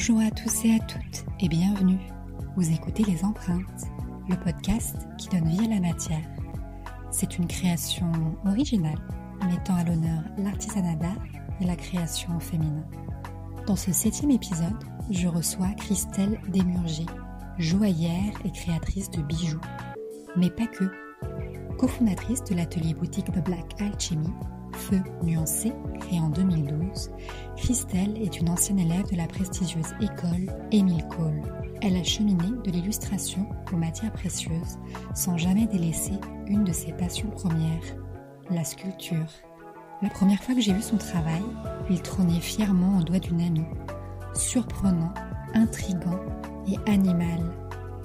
Bonjour à tous et à toutes et bienvenue. Vous écoutez Les Empreintes, le podcast qui donne vie à la matière. C'est une création originale mettant à l'honneur l'artisanat d'art et la création au féminin. Dans ce septième épisode, je reçois Christelle Desmurger, joaillère et créatrice de bijoux, mais pas que. Cofondatrice de l'atelier boutique The Black Alchemy, Feu Nuancé, créé en 2012, Christelle est une ancienne élève de la prestigieuse école Émile Cole. Elle a cheminé de l'illustration aux matières précieuses sans jamais délaisser une de ses passions premières, la sculpture. La première fois que j'ai vu son travail, il trônait fièrement au doigt d'une amie. Surprenant, intrigant et animal.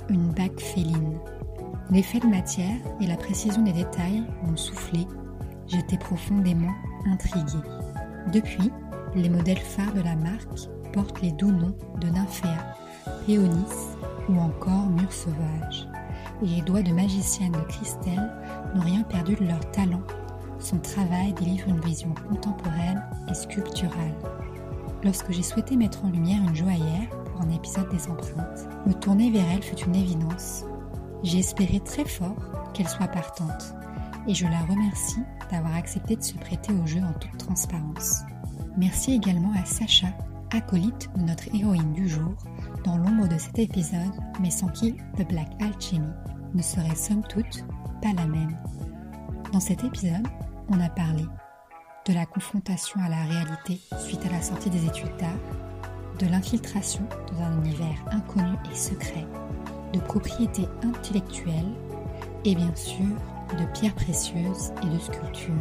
Une bague féline. L'effet de matière et la précision des détails m'ont soufflé. J'étais profondément intriguée. Depuis, les modèles phares de la marque portent les doux noms de Nymphéa, Péonis ou encore Mur Sauvage. Et les doigts de magicienne de Christelle n'ont rien perdu de leur talent. Son travail délivre une vision contemporaine et sculpturale. Lorsque j'ai souhaité mettre en lumière une joaillère pour un épisode des empreintes, me tourner vers elle fut une évidence. J'ai espéré très fort qu'elle soit partante et je la remercie d'avoir accepté de se prêter au jeu en toute transparence. Merci également à Sacha, acolyte de notre héroïne du jour, dans l'ombre de cet épisode, mais sans qui The Black Alchemy ne serait somme toute pas la même. Dans cet épisode, on a parlé de la confrontation à la réalité suite à la sortie des études d'art, de l'infiltration dans un univers inconnu et secret, de propriété intellectuelle et bien sûr de pierres précieuses et de sculptures.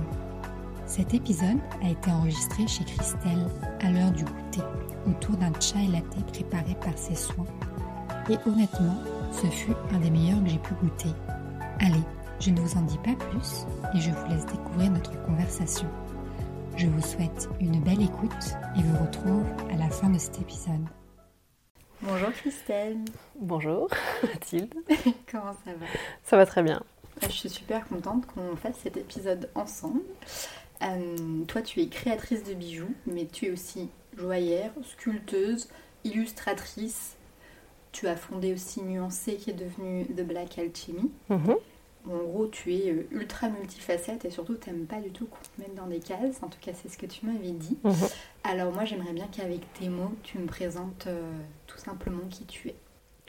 Cet épisode a été enregistré chez Christelle à l'heure du goûter, autour d'un chai latte préparé par ses soins. Et honnêtement, ce fut un des meilleurs que j'ai pu goûter. Allez, je ne vous en dis pas plus et je vous laisse découvrir notre conversation. Je vous souhaite une belle écoute et vous retrouve à la fin de cet épisode. Bonjour Christelle. Bonjour Mathilde. Comment ça va? Ça va très bien. Je suis super contente qu'on fasse cet épisode ensemble. Euh, toi, tu es créatrice de bijoux, mais tu es aussi joaillère, sculpteuse, illustratrice. Tu as fondé aussi Nuancé, qui est devenu The Black Alchemy. Mhm. En gros, tu es euh, ultra multifacette et surtout, tu n'aimes pas du tout qu'on te mette dans des cases. En tout cas, c'est ce que tu m'avais dit. Mhm. Alors, moi, j'aimerais bien qu'avec tes mots, tu me présentes euh, tout simplement qui tu es.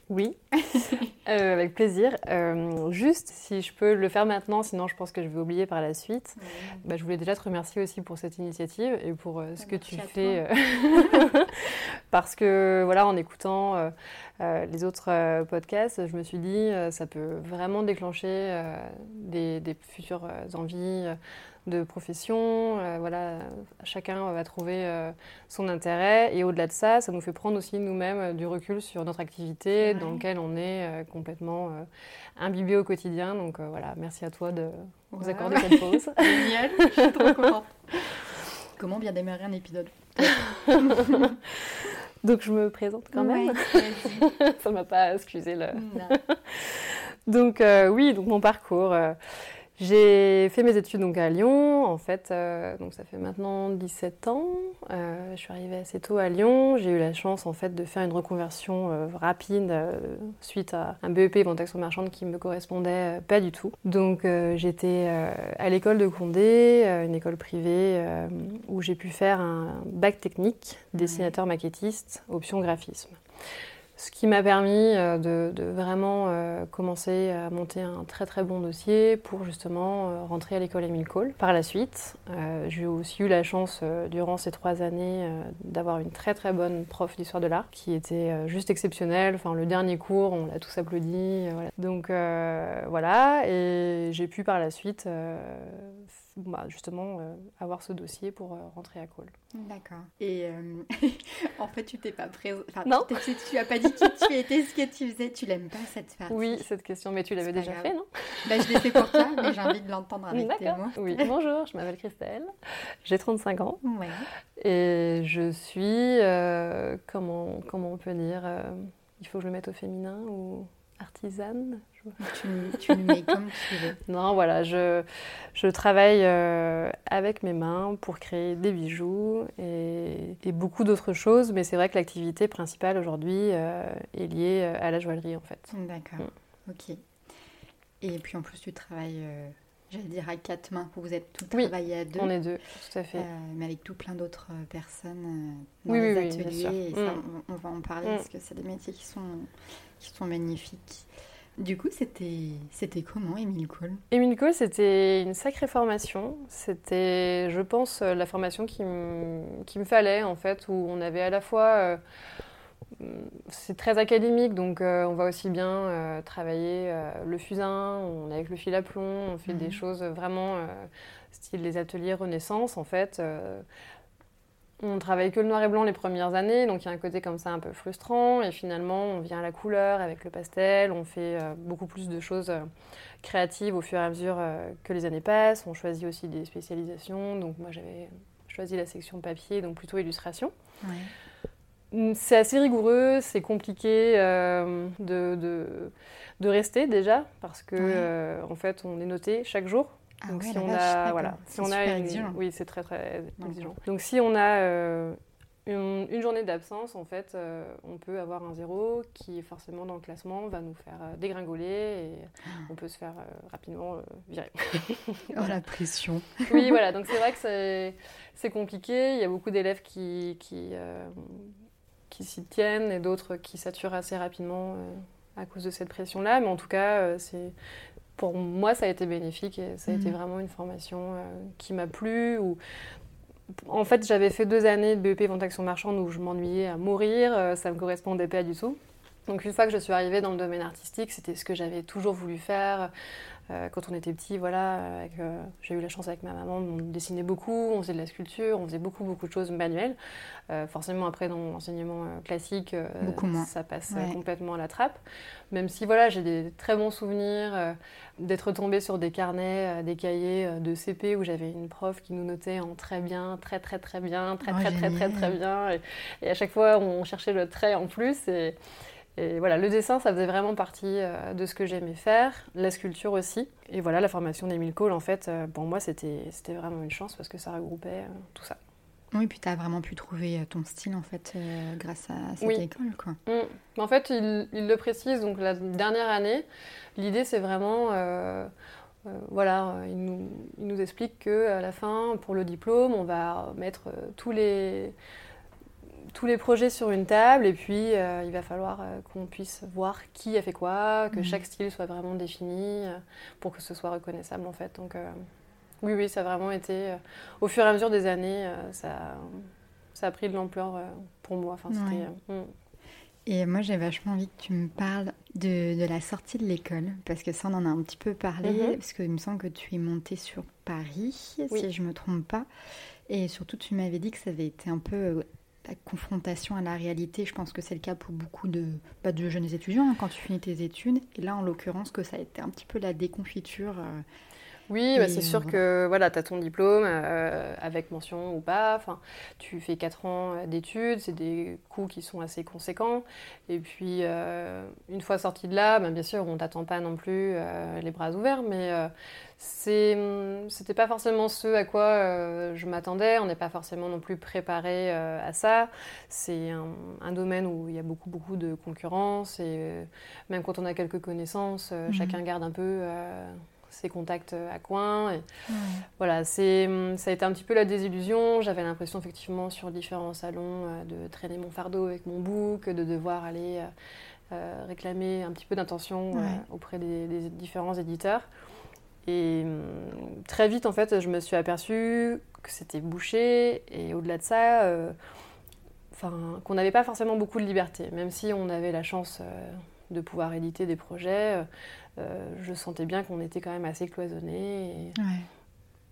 Oui, Euh, avec plaisir. Euh, juste, si je peux le faire maintenant, sinon je pense que je vais oublier par la suite. Bah, je voulais déjà te remercier aussi pour cette initiative et pour euh, ce que tu fais. Parce que, voilà, en écoutant les autres podcasts, je me suis dit, ça peut vraiment déclencher des, des futures envies de profession. Euh, voilà, chacun va trouver euh, son intérêt. Et au-delà de ça, ça nous fait prendre aussi nous-mêmes du recul sur notre activité dans laquelle on est euh, complètement euh, imbibé au quotidien. Donc euh, voilà, merci à toi de nous Ouais. accorder cette pause. Génial, je suis trop contente. Comment bien démarrer un épisode Donc je me présente quand même. Ouais, ça m'a pas excusé le. Non. Donc euh, oui, donc mon parcours. euh, j'ai fait mes études donc à Lyon, en fait, euh, donc ça fait maintenant 17 ans. Euh, je suis arrivée assez tôt à Lyon. J'ai eu la chance en fait de faire une reconversion euh, rapide suite à un BEP action marchande qui me correspondait pas du tout. Donc j'étais à l'école de Condé, une école privée où j'ai pu faire un bac technique dessinateur maquettiste option graphisme. Ce qui m'a permis euh, de, vraiment euh, commencer à monter un très très bon dossier pour justement euh, rentrer à l'école Émile Cole. Par la suite, j'ai aussi eu la chance durant ces trois années d'avoir une très très bonne prof d'histoire de l'art qui était juste exceptionnelle. Enfin, le dernier cours, on l'a tous applaudi. Donc voilà, et j'ai pu par la suite bah, justement euh, avoir ce dossier pour euh, rentrer à Cole. D'accord. Et euh, en fait, tu t'es pas présent. Enfin, Non. Tu, tu as pas dit qui tu étais, ce que tu faisais. Tu l'aimes pas cette partie. Oui, cette question, mais tu l'avais déjà grave. fait, non? Bah, je l'ai fait pour toi, mais j'ai envie de l'entendre avec tes mots. Oui, bonjour, je m'appelle Christelle, j'ai 35 ans Ouais. et je suis, comment, comment on peut dire, il faut que je le mette au féminin ou artisane, Tu, le mets comme tu veux. Non, voilà, je, je travaille euh, avec mes mains pour créer des bijoux et, beaucoup d'autres choses, mais c'est vrai que l'activité principale aujourd'hui euh, est liée à la joaillerie en fait. D'accord, mm. ok. Et puis en plus, tu travailles j'allais dire à quatre mains, vous êtes tous oui, travaillés à deux. On est deux, tout à fait. Euh, mais avec tout plein d'autres euh, personnes euh, dans oui, les ateliers. et ça, mm. on, va en parler mm. parce que c'est des métiers qui sont, qui sont magnifiques. Du coup, c'était, c'était comment, Émile Cole? Émile Cole, c'était une sacrée formation. C'était, je pense, la formation qui, qui me fallait, en fait, où on avait à la fois c'est très académique, donc euh, on va aussi bien euh, travailler euh, le fusain, on avec le fil à plomb, on fait des mhm. choses vraiment style les ateliers Renaissance en fait. On travaille que le noir et blanc les premières années, donc il y a un côté comme ça un peu frustrant, et finalement on vient à la couleur avec le pastel, on fait beaucoup plus de choses créatives au fur et à mesure que les années passent, on choisit aussi des spécialisations, donc moi j'avais choisi la section papier, donc plutôt illustration. Mm, c'est assez rigoureux, c'est compliqué euh, de, de, rester déjà parce que euh, en fait on est noté chaque jour. Ah Donc si, on a, voilà, si on a oui c'est très très exigeant. Donc si on a euh, une, journée d'absence, en fait, on peut avoir un zéro qui forcément dans le classement va nous faire dégringoler et ah. on peut se faire rapidement virer. oh la pression. oui voilà donc c'est vrai que c'est compliqué. Il y a beaucoup d'élèves qui, qui qui s'y tiennent et d'autres qui saturent assez rapidement euh, à cause de cette pression-là. Mais en tout cas, euh, c'est pour moi, ça a été bénéfique et ça a été mhm. vraiment une formation euh, qui m'a plu. Où... En fait, j'avais fait deux années de BEP Vente Action Marchande où je m'ennuyais à mourir, ça ne me correspondait pas du tout. Donc une fois que je suis arrivée dans le domaine artistique, c'était ce que j'avais toujours voulu faire. Euh, quand on était petit, voilà, euh, j'ai eu la chance avec ma maman, on dessinait beaucoup, on faisait de la sculpture, on faisait beaucoup, beaucoup de choses manuelles. Euh, forcément, après, dans l'enseignement classique, ça passe complètement à la trappe. Même si, voilà, j'ai des très bons souvenirs d'être tombée sur des carnets, des cahiers de CP où j'avais une prof qui nous notait en très bien, très, très, très bien, très, oh, très, très, très, très, bien. Et, et, à chaque fois, on cherchait le trait en plus. Et, et voilà, le dessin, ça faisait vraiment partie euh, de ce que j'aimais faire, la sculpture aussi. Et voilà, la formation d'Emile Cole, en fait, euh, pour moi, c'était vraiment une chance parce que ça regroupait euh, tout ça. Oui, puis tu as vraiment pu trouver ton style, en fait, grâce à cette école, quoi. Mm. En fait, il, le précise, donc la dernière année, l'idée, c'est vraiment... voilà, il nous, il nous explique qu'à la fin, pour le diplôme, on va mettre tous les tous les projets sur une table et puis euh, il va falloir euh, qu'on puisse voir qui a fait quoi, que mhm. chaque style soit vraiment défini euh, pour que ce soit reconnaissable en fait. Donc oui, oui, ça a vraiment été, au fur et à mesure des années, ça, ça a pris de l'ampleur pour moi. Enfin, mm. Et moi, j'ai vachement envie que tu me parles de, de la sortie de l'école, parce que ça, on en a un petit peu parlé, mhm. parce qu'il me semble que tu es montée sur Paris, si je ne me trompe pas. Et surtout, tu m'avais dit que ça avait été un peu la confrontation à la réalité. Je pense que c'est le cas pour beaucoup de, bah, jeunes étudiants hein, quand tu finis tes études. Et là, en l'occurrence, que ça a été un petit peu la déconfiture. Euh, oui, bah, c'est sûr que voilà, tu as ton diplôme euh, avec mention ou pas. Enfin, tu fais 4 ans euh, d'études, c'est des coûts qui sont assez conséquents. Et puis, euh, une fois sorti de là, bah, bien sûr, on t'attend pas non plus les bras ouverts, mais c'était pas forcément ce à quoi je m'attendais. On n'est pas forcément non plus préparé à ça. C'est un, un, domaine où il y a beaucoup, beaucoup de concurrence. Et même quand on a quelques connaissances, mhm. chacun garde un peu ses contacts euh, à coin. Et Voilà, c'est, hum, ça a été un petit peu la désillusion. J'avais l'impression effectivement sur différents salons euh, de traîner mon fardeau avec mon bouc, de devoir aller euh, réclamer un petit peu d'intention auprès des, différents éditeurs. Et hum, très vite, en fait, je me suis aperçue que c'était bouché et au-delà de ça, qu'on n'avait pas forcément beaucoup de liberté, même si on avait la chance de pouvoir éditer des projets. Euh, je sentais bien qu'on était quand même assez cloisonné.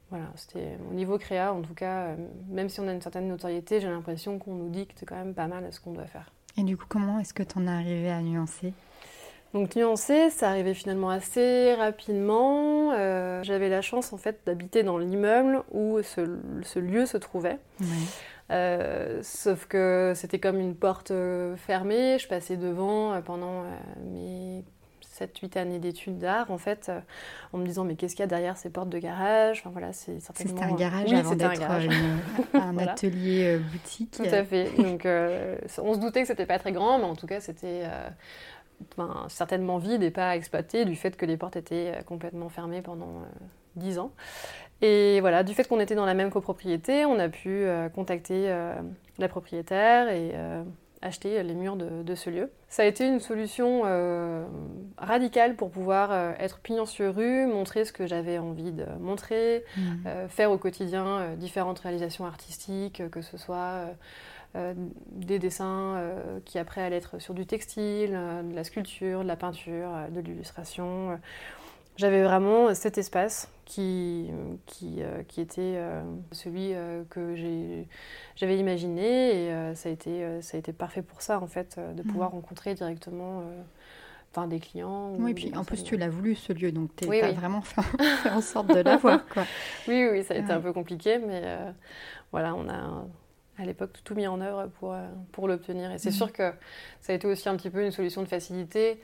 Voilà, c'était au niveau créa, en tout cas, euh, même si on a une certaine notoriété, j'ai l'impression qu'on nous dicte quand même pas mal ce qu'on doit faire. Et du coup, comment est-ce que tu en es arrivé à nuancer? Donc nuancer, ça arrivait finalement assez rapidement. Euh, j'avais la chance en fait d'habiter dans l'immeuble où ce, lieu se trouvait. Sauf que c'était comme une porte fermée. Je passais devant pendant mes 7-8 années d'études d'art, en fait, en me disant mais qu'est-ce qu'il y a derrière ces portes de garage? Enfin voilà, c'est certainement. C'était un garage avant d'être un, atelier boutique. Tout à fait. Donc on se doutait que c'était pas très grand, mais en tout cas c'était certainement vide et pas exploité du fait que les portes étaient complètement fermées pendant 10 ans. Et voilà, du fait qu'on était dans la même copropriété, on a pu euh, contacter euh, la propriétaire et euh, acheter les murs de, ce lieu. Ça a été une solution radicale pour pouvoir être pignon sur rue, montrer ce que j'avais envie de montrer, mmh. faire au quotidien différentes réalisations artistiques, que ce soit des dessins qui après allaient être sur du textile, de la sculpture, de la peinture, de l'illustration. J'avais vraiment cet espace qui, qui, euh, qui était euh, celui euh, que j'avais imaginé et ça, a été, ça a été parfait pour ça en fait, de mhm. pouvoir rencontrer directement enfin, des clients. Oui, et puis en plus tu l'as voulu ce lieu, donc tu as vraiment fait, en sorte de l'avoir. Oui, oui, ça a été un peu compliqué, mais voilà, on a à l'époque tout mis en œuvre pour, pour l'obtenir. Et c'est mhm. sûr que ça a été aussi un petit peu une solution de facilité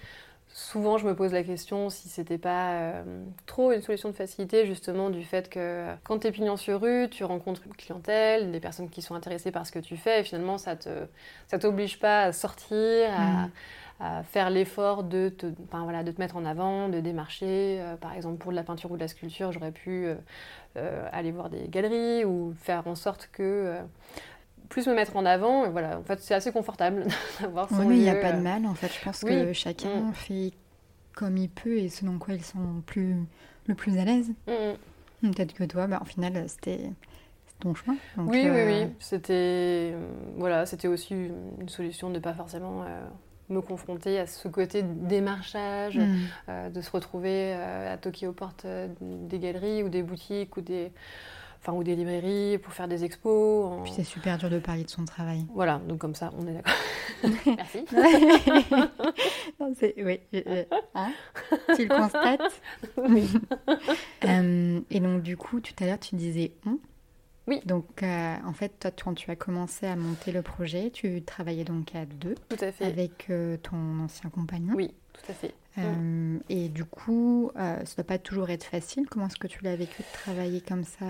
souvent je me pose la question si c'était pas euh, trop une solution de facilité justement du fait que quand tu es pignon sur rue, tu rencontres une clientèle, des personnes qui sont intéressées par ce que tu fais et finalement ça te ça t'oblige pas à sortir, à, mm. faire l'effort de te enfin, voilà, de te mettre en avant, de démarcher euh, par exemple pour de la peinture ou de la sculpture, j'aurais pu euh, aller voir des galeries ou faire en sorte que plus me mettre en avant. Et voilà, en fait, c'est assez confortable d'avoir son Oui, il n'y a pas de euh. mal. En fait, je pense que chacun mm. fait comme il peut et selon quoi ils sont plus, le plus à l'aise. Mm, mm. Peut-être que toi, bah, au final, c'était ton choix. oui, oui, oui. C'était voilà, c'était aussi une solution de ne pas forcément euh, me confronter à ce côté démarchage, euh, de se retrouver à toquer aux portes des galeries ou des boutiques ou des enfin ou des librairies pour faire des expos. Puis c'est super dur de parler de son travail. Voilà, donc comme ça, on est d'accord. Merci. oui, hein tu le constates. Oui. Euh, et donc du coup, tout à l'heure, tu disais on. Oui. Donc, euh, en fait, toi, quand tu as commencé à monter le projet, tu travaillais donc à deux. Tout à fait. Avec euh, ton ancien compagnon. Oui, tout à fait. Euh, et du coup, ça ne doit pas toujours être facile. Comment est-ce que tu l'as vécu de travailler comme ça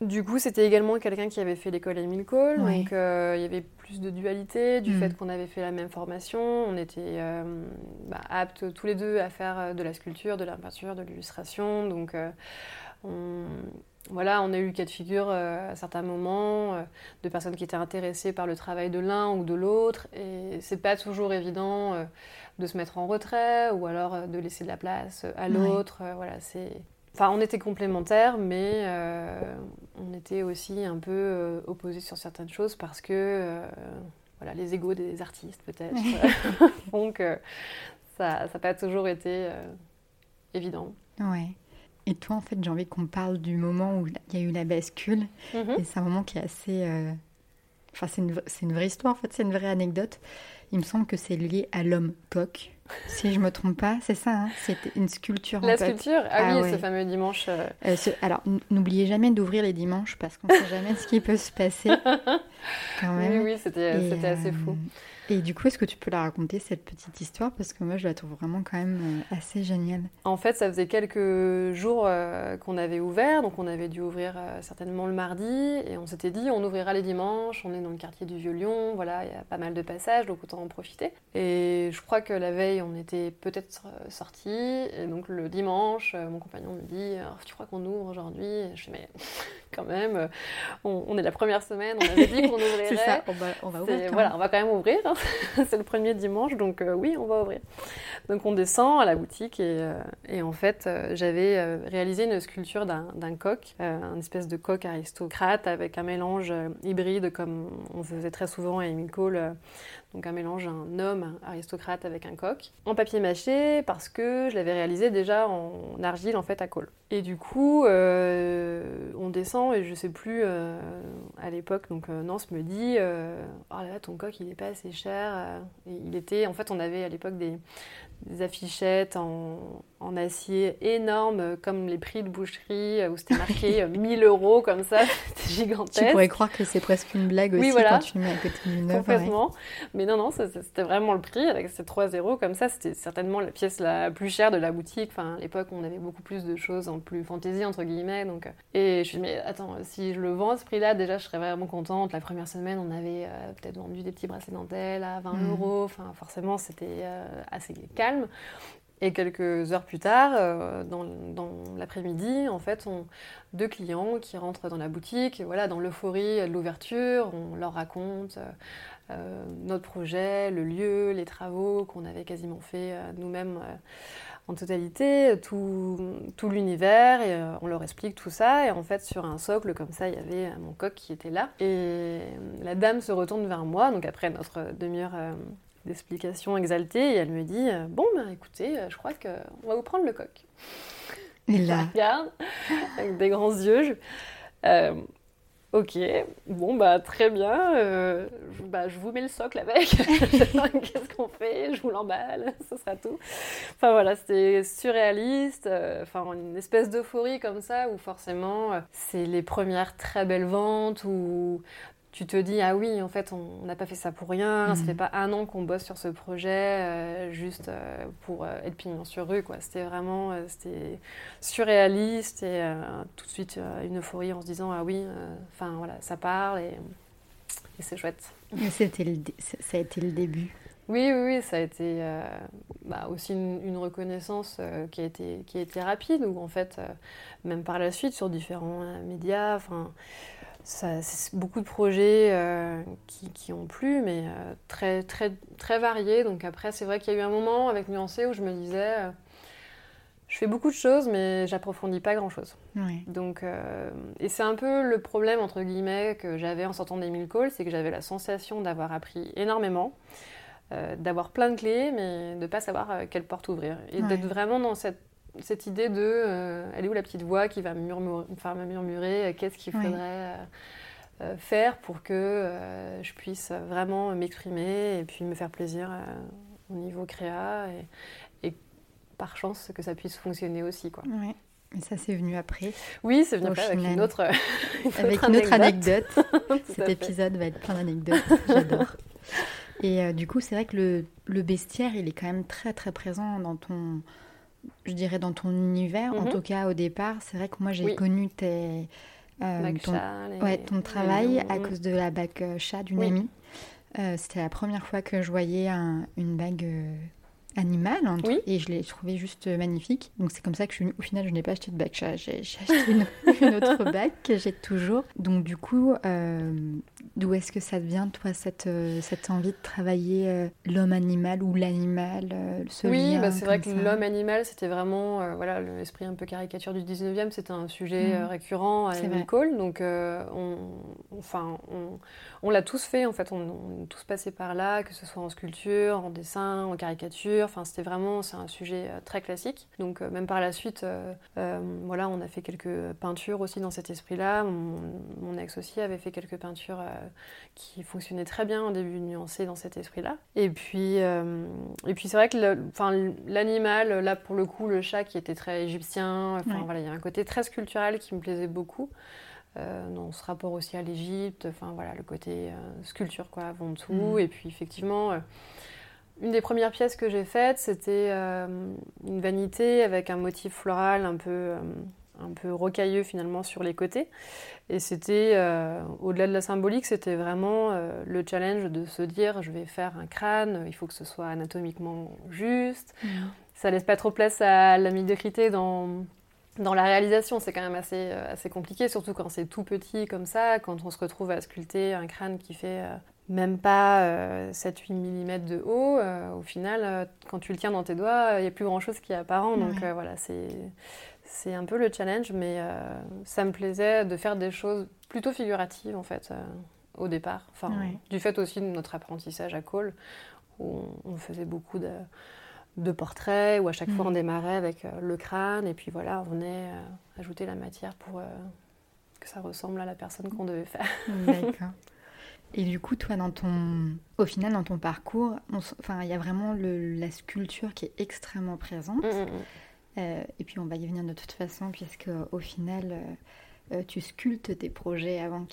Du coup, c'était également quelqu'un qui avait fait l'école Emile Cole. Donc, il y avait plus de dualité du mm. fait qu'on avait fait la même formation. On était bah, aptes tous les deux à faire de la sculpture, de la peinture, de l'illustration. Donc, on voilà, on a eu le cas de figure euh, à certains moments euh, de personnes qui étaient intéressées par le travail de l'un ou de l'autre. Et c'est pas toujours évident euh, de se mettre en retrait ou alors de laisser de la place à l'autre. voilà, c'est. Enfin, on était complémentaires, mais on était aussi un peu opposés sur certaines choses parce que voilà, les égaux des artistes peut-être Donc, ça n'a pas toujours été évident. Ouais. Et toi, en fait, j'ai envie qu'on parle du moment où il y a eu la bascule. Mhm. Et c'est un moment qui est assez. Euh, enfin, c'est une, une, vraie histoire, en fait, c'est une vraie anecdote. Il me semble que c'est lié à l'homme coq. Si je me trompe pas, c'est ça, hein c'était une sculpture. La sculpture? Ah, oui, ce fameux dimanche. Euh. Euh, alors, n'oubliez jamais d'ouvrir les dimanches parce qu'on ne sait jamais ce qui peut se passer. Quand même. Oui, oui, c'était assez fou. Et du coup, est-ce que tu peux la raconter, cette petite histoire? Parce que moi, je la trouve vraiment quand même euh, assez géniale. En fait, ça faisait quelques jours euh, qu'on avait ouvert, donc on avait dû ouvrir euh, certainement le mardi, et on s'était dit, on ouvrira les dimanches, on est dans le quartier du Vieux-Lyon, voilà, il y a pas mal de passages, donc autant en profiter. Et je crois que la veille, on était peut-être sortis, et donc le dimanche, mon compagnon me dit, oh, tu crois qu'on ouvre aujourd'hui? Je fais, mais quand même, on, est la première semaine, on avait dit qu'on ouvrirait. C'est ça, on va, on va ouvrir. Voilà, on va quand même ouvrir. Hein. c'est le premier dimanche, donc euh, oui, on va ouvrir. Donc on descend à la boutique et, euh, en fait, euh, j'avais réalisé une sculpture d'un coq, un espèce de coq aristocrate avec un mélange hybride comme on faisait très souvent à Emile Cole donc un mélange d'un homme aristocrate avec un coq, en papier mâché parce que je l'avais réalisé déjà en argile en fait à colle. Et du coup, euh, on descend et je sais plus euh, à l'époque, donc euh, Nance me dit Oh là là, ton coq il est pas assez cher. Il était, en fait, on avait à l'époque des, affichettes en, en, acier énormes, comme les prix de boucherie où c'était marqué 1000 euros comme ça. gigantesque. Tu pourrais croire que c'est presque une blague aussi quand tu mets à côté d'une. Complètement. Mais non, non, c'était vraiment le prix. Avec ces 3 zéros comme ça, c'était certainement la pièce la plus chère de la boutique. Enfin, à l'époque, on avait beaucoup plus de choses en plus fantaisie, entre guillemets. Donc... Et je me suis dit, mais attends, si je le vends à ce prix-là, déjà, je serais vraiment contente. La première semaine, on avait euh, peut-être vendu des petits bracelets dentelles à 20 mmh. euros. Enfin, forcément, c'était euh, assez calme. Et quelques heures plus tard, euh, dans, l'après-midi, en fait, on, deux clients qui rentrent dans la boutique, voilà, dans l'euphorie de l'ouverture, on leur raconte euh, notre projet, le lieu, les travaux qu'on avait quasiment fait euh, nous-mêmes en totalité, tout, tout l'univers, et on leur explique tout ça. Et en fait, sur un socle comme ça, il y avait mon coq qui était là. Et la dame se retourne vers moi, donc après notre demi-heure d'explications exaltées et elle me dit euh, Bon, ben écoutez, euh, je crois qu'on va vous prendre le coq. Et là. Je regarde avec des grands yeux. Euh, ok, bon, bah très bien. je, bah, je vous mets le socle avec. Qu'est-ce qu'on fait Je vous l'emballe, ce sera tout. Enfin voilà, c'était surréaliste. Enfin, une espèce d'euphorie comme ça où forcément, c'est les premières très belles ventes où tu te dis ah oui en fait on n'a pas fait ça pour rien ça mhm. fait pas un an qu'on bosse sur ce projet euh, juste euh, pour euh, être pignon sur rue quoi. C'était vraiment c'était surréaliste et tout de suite une euphorie en se disant ah oui enfin voilà ça parle et, c'est chouette. C'était ça a été le début. Oui, oui, oui, ça a été bah, aussi une, reconnaissance qui, a été, qui a été rapide, ou en fait, même par la suite, sur différents médias, enfin, c'est beaucoup de projets euh, qui, ont plu, mais euh, très, très, très variés. Donc après, c'est vrai qu'il y a eu un moment avec Nuancé où je me disais, euh, je fais beaucoup de choses, mais j'approfondis pas grand-chose. Donc, et c'est un peu le problème, entre guillemets, que j'avais en sortant des mille calls, c'est que j'avais la sensation d'avoir appris énormément, d'avoir plein de clés, mais de ne pas savoir quelle porte ouvrir. Et d'être vraiment dans cette cette idée de euh, elle est où la petite voix qui va murmurer, enfin, murmurer euh, qu'est-ce qu'il faudrait euh, faire pour que je puisse vraiment m'exprimer et puis me faire plaisir au niveau créa et, par chance que ça puisse fonctionner aussi quoi. Ouais. Et ça c'est venu après. Oui, c'est venu après avec une autre, avec une autre anecdote. Cet épisode va être plein d'anecdotes. J'adore. Et du coup, c'est vrai que le, le, bestiaire, il est quand même très très présent dans ton je dirais, dans ton univers, en mhm. tout cas au départ. C'est vrai que moi, j'ai connu tes, euh, ton, ouais, ton, travail à cause de la bague euh, chat d'une amie. Euh, c'était la première fois que je voyais une bague euh, animal hein, et je l'ai trouvé juste magnifique. Donc c'est comme ça que je, au final je n'ai pas acheté de bac chat, j'ai acheté une, autre bague que j'ai toujours. Donc du coup, euh, d'où est-ce que ça vient toi cette, euh, cette envie de travailler euh, l'homme animal ou l'animal Oui, bah, c'est vrai que l'homme animal c'était vraiment voilà l'esprit un peu caricature du 19e, c'était un sujet mmh. récurrent à l'école. Donc on, enfin on, on l'a tous fait en fait, on, on est tous passés par là, que ce soit en sculpture, en dessin, en caricature Enfin, c'était vraiment, c'est un sujet euh, très classique. Donc, euh, même par la suite, euh, voilà, on a fait quelques peintures aussi dans cet esprit-là. Mon, ex aussi avait fait quelques peintures qui fonctionnaient très bien au début nuancées dans cet esprit-là. Et puis, et puis c'est vrai que, enfin, l'animal, là pour le coup, le chat qui était très égyptien. Enfin, voilà, il y a un côté très sculptural qui me plaisait beaucoup. dans ce rapport aussi à l'Égypte, enfin voilà, le côté sculpture quoi avant tout. Mm. Et puis effectivement, une des premières pièces que j'ai faites, c'était euh, une vanité avec un motif floral un peu, euh, un peu rocailleux finalement sur les côtés. Et c'était, euh, au-delà de la symbolique, c'était vraiment le challenge de se dire je vais faire un crâne, il faut que ce soit anatomiquement juste. Mmh. Ça laisse pas trop place à la médiocrité dans, dans la réalisation, c'est quand même assez, assez compliqué, surtout quand c'est tout petit comme ça, quand on se retrouve à sculpter un crâne qui fait même pas 7-8 euh, mm de haut, euh, au final, euh, quand tu le tiens dans tes doigts, il n'y a plus grand-chose qui est apparent. Donc voilà, c'est un peu le challenge, mais ça me plaisait de faire des choses plutôt figuratives en fait au départ. Enfin, du fait aussi de notre apprentissage à Cole, où on, faisait beaucoup de, portraits, où à chaque fois on mm. démarrait avec le crâne, et puis voilà, on venait ajouter la matière pour que ça ressemble à la personne qu'on devait faire. D'accord. Et du coup, toi, dans ton, au final, dans ton parcours, il y a vraiment le, la sculpture qui est extrêmement présente. Mm, mm, mm. Euh, et puis, on va y venir de toute façon, puisque au final, euh, tu sculptes tes projets avant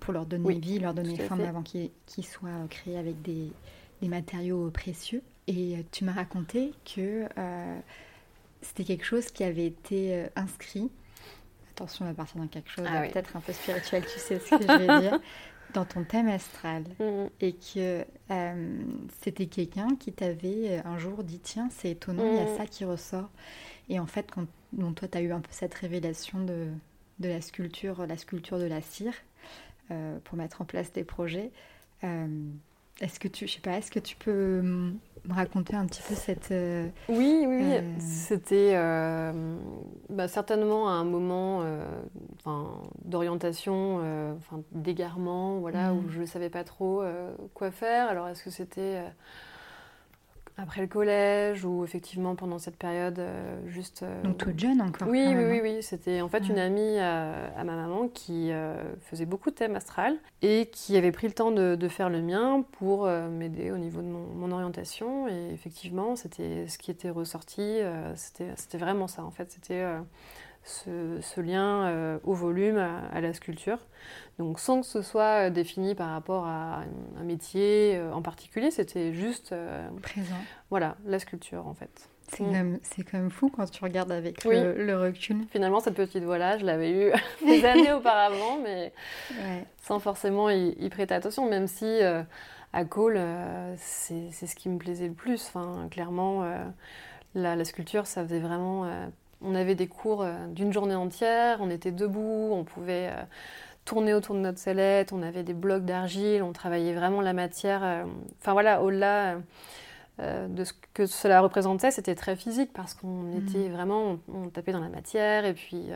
pour leur donner vie, leur donner forme avant qu'ils, soient créés avec des, des, matériaux précieux. Et tu m'as raconté que c'était quelque chose qui avait été inscrit. Attention, on va partir dans quelque chose ah peut-être un peu spirituel, tu sais ce que je vais dire. dans ton thème astral mm. et que euh, c'était quelqu'un qui t'avait euh, un jour dit tiens c'est étonnant il y a mm. ça qui ressort et en fait quand toi tu as eu un peu cette révélation de, de la sculpture la sculpture de la cire euh, pour mettre en place des projets est-ce que tu je sais pas est-ce que tu peux me raconter un petit peu cette... Euh, oui, oui, euh, c'était euh, bah, certainement un moment d'orientation, d'égarement, voilà, où mm. je ne savais pas trop quoi faire. Alors, est-ce que c'était après le collège ou effectivement pendant cette période euh, juste. Euh, Donc toute jeune encore. Oui, oui, oui, oui, C'était en fait une amie à, ma maman qui euh, faisait beaucoup de thèmes astral et qui avait pris le temps de, faire le mien pour m'aider au niveau de mon, orientation. Et effectivement, c'était ce qui était ressorti. c'était vraiment ça en fait. C'était ce, lien euh, au volume, à, la sculpture. Donc sans que ce soit euh, défini par rapport à un métier euh, en particulier, c'était juste... Présent. Voilà, la sculpture en fait. C'est mm. quand, même fou quand tu regardes avec le, recul. Finalement, cette petite voix-là, je l'avais eue des années auparavant, mais sans forcément y, prêter attention, même si à Cole, c'est ce qui me plaisait le plus. Enfin, clairement, la, la, sculpture, ça faisait vraiment on avait des cours euh, d'une journée entière, on était debout, on pouvait euh, tourner autour de notre sellette, on avait des blocs d'argile, on travaillait vraiment la matière. Euh, enfin voilà, au-delà de ce que cela représentait, c'était très physique parce qu'on mmh. était vraiment, on, tapait dans la matière et puis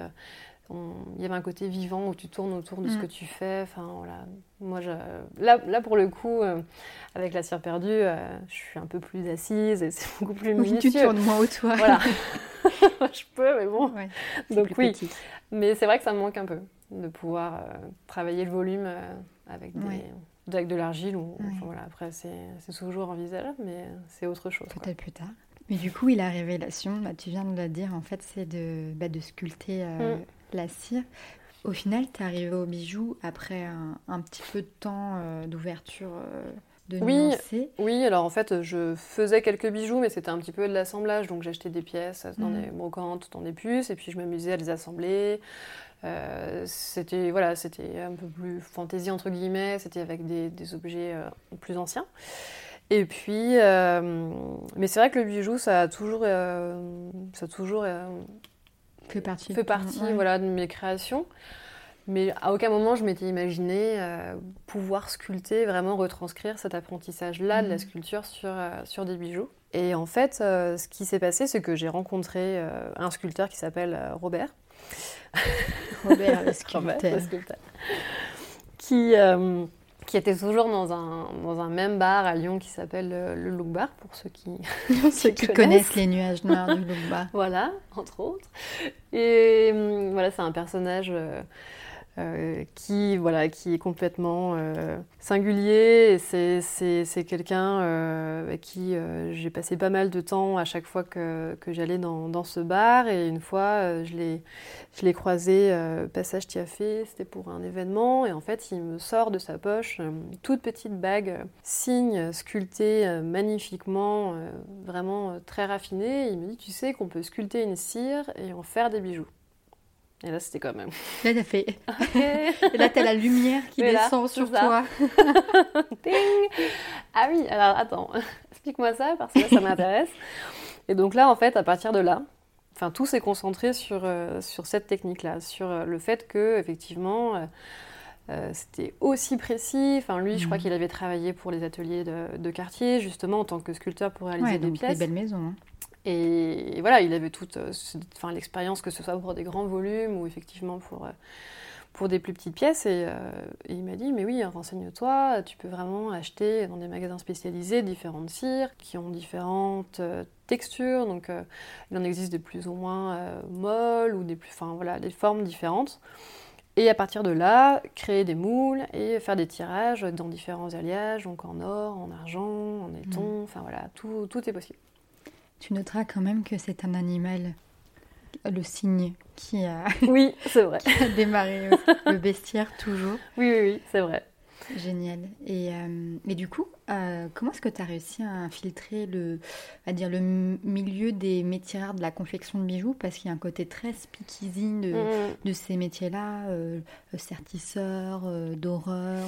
il y avait un côté vivant où tu tournes autour de ce mmh. que tu fais. Enfin voilà, moi je, là, là pour le coup, avec la cire perdue, je suis un peu plus assise et c'est beaucoup plus minutieux. Oui, tu tournes moins autour. Voilà. je peux, mais bon. Donc oui. Mais c'est vrai que ça me manque un peu de pouvoir euh, travailler le volume euh, avec, des, de l'argile. Ou, voilà, après, c'est toujours envisageable, mais c'est autre chose. Peut-être plus tard. Mais du coup, il a révélation, bah, tu viens de le dire, en fait, c'est de, bah, de sculpter euh, mm. La cire. Au final, tu es arrivé au bijou après un, un, petit peu de temps d'ouverture oui, Oui, alors en fait, je faisais quelques bijoux, mais c'était un petit peu de l'assemblage. Donc j'achetais des pièces dans mm. des brocantes, dans des puces, et puis je m'amusais à les assembler. Euh, c'était voilà, c'était un peu plus fantaisie entre guillemets. C'était avec des, objets euh, plus anciens. Et puis, euh, mais c'est vrai que le bijou, ça a toujours, ça a toujours fait partie, fait partie voilà, de mes créations. Mais à aucun moment je m'étais imaginé euh, pouvoir sculpter, vraiment retranscrire cet apprentissage-là de la mhm. sculpture sur, euh, sur des bijoux. Et en fait, euh, ce qui s'est passé, c'est que j'ai rencontré un sculpteur qui s'appelle Robert. Robert, le sculpteur. Qui, qui était toujours dans un, dans un même bar à Lyon qui s'appelle le Look Bar, pour ceux qui, ceux qui connaissent les nuages noirs du Look Bar. voilà, entre autres. Et hum, voilà, c'est un personnage euh, qui, voilà, qui est complètement euh, singulier. C'est quelqu'un euh, avec qui j'ai passé pas mal de temps à chaque fois que, que j'allais dans, ce bar. Et une fois, je l'ai croisé, passage fait c'était pour un événement. Et en fait, il me sort de sa poche une toute petite bague, signe sculpté magnifiquement, vraiment très raffiné. Il me dit, tu sais qu'on peut sculpter une cire et en faire des bijoux. Et là, c'était quand même. Là, t'as fait. Et là, t'as la lumière qui descend sur toi. ah oui, alors attends, explique-moi ça parce que ça m'intéresse. Et donc là, en fait, à partir de là, enfin, tout s'est concentré sur, euh, sur cette technique-là, sur euh, le fait que, effectivement, euh, c'était aussi précis. Enfin, lui, je crois mhm. qu'il avait travaillé pour les ateliers de, de, quartier, justement, en tant que sculpteur pour réaliser des pièces. Des belles maisons. Hein. Et, voilà, il avait toute euh, enfin, l'expérience, que ce soit pour des grands volumes ou effectivement pour, euh, pour des plus petites pièces. Et, euh, il m'a dit, mais oui, renseigne-toi, tu peux vraiment acheter dans des magasins spécialisés différentes cires qui ont différentes textures. Donc il en existe des plus ou moins molles ou des plus, enfin voilà, des formes différentes. Et à partir de là, créer des moules et faire des tirages dans différents alliages, donc en or, en argent, en éton, mmh. enfin voilà, tout, tout est possible. Tu noteras quand même que c'est un animal, le cygne, qui a, oui, c'est vrai. qui a démarré le bestiaire toujours. Oui, oui, oui, c'est vrai. Génial. Et, euh, et du coup, euh, comment est-ce que tu as réussi à infiltrer le, à dire, le milieu des métiers rares de la confection de bijoux? Parce qu'il y a un côté très speakeasy de, Mm. de ces métiers-là, euh, sertisseur, euh, d'horreur.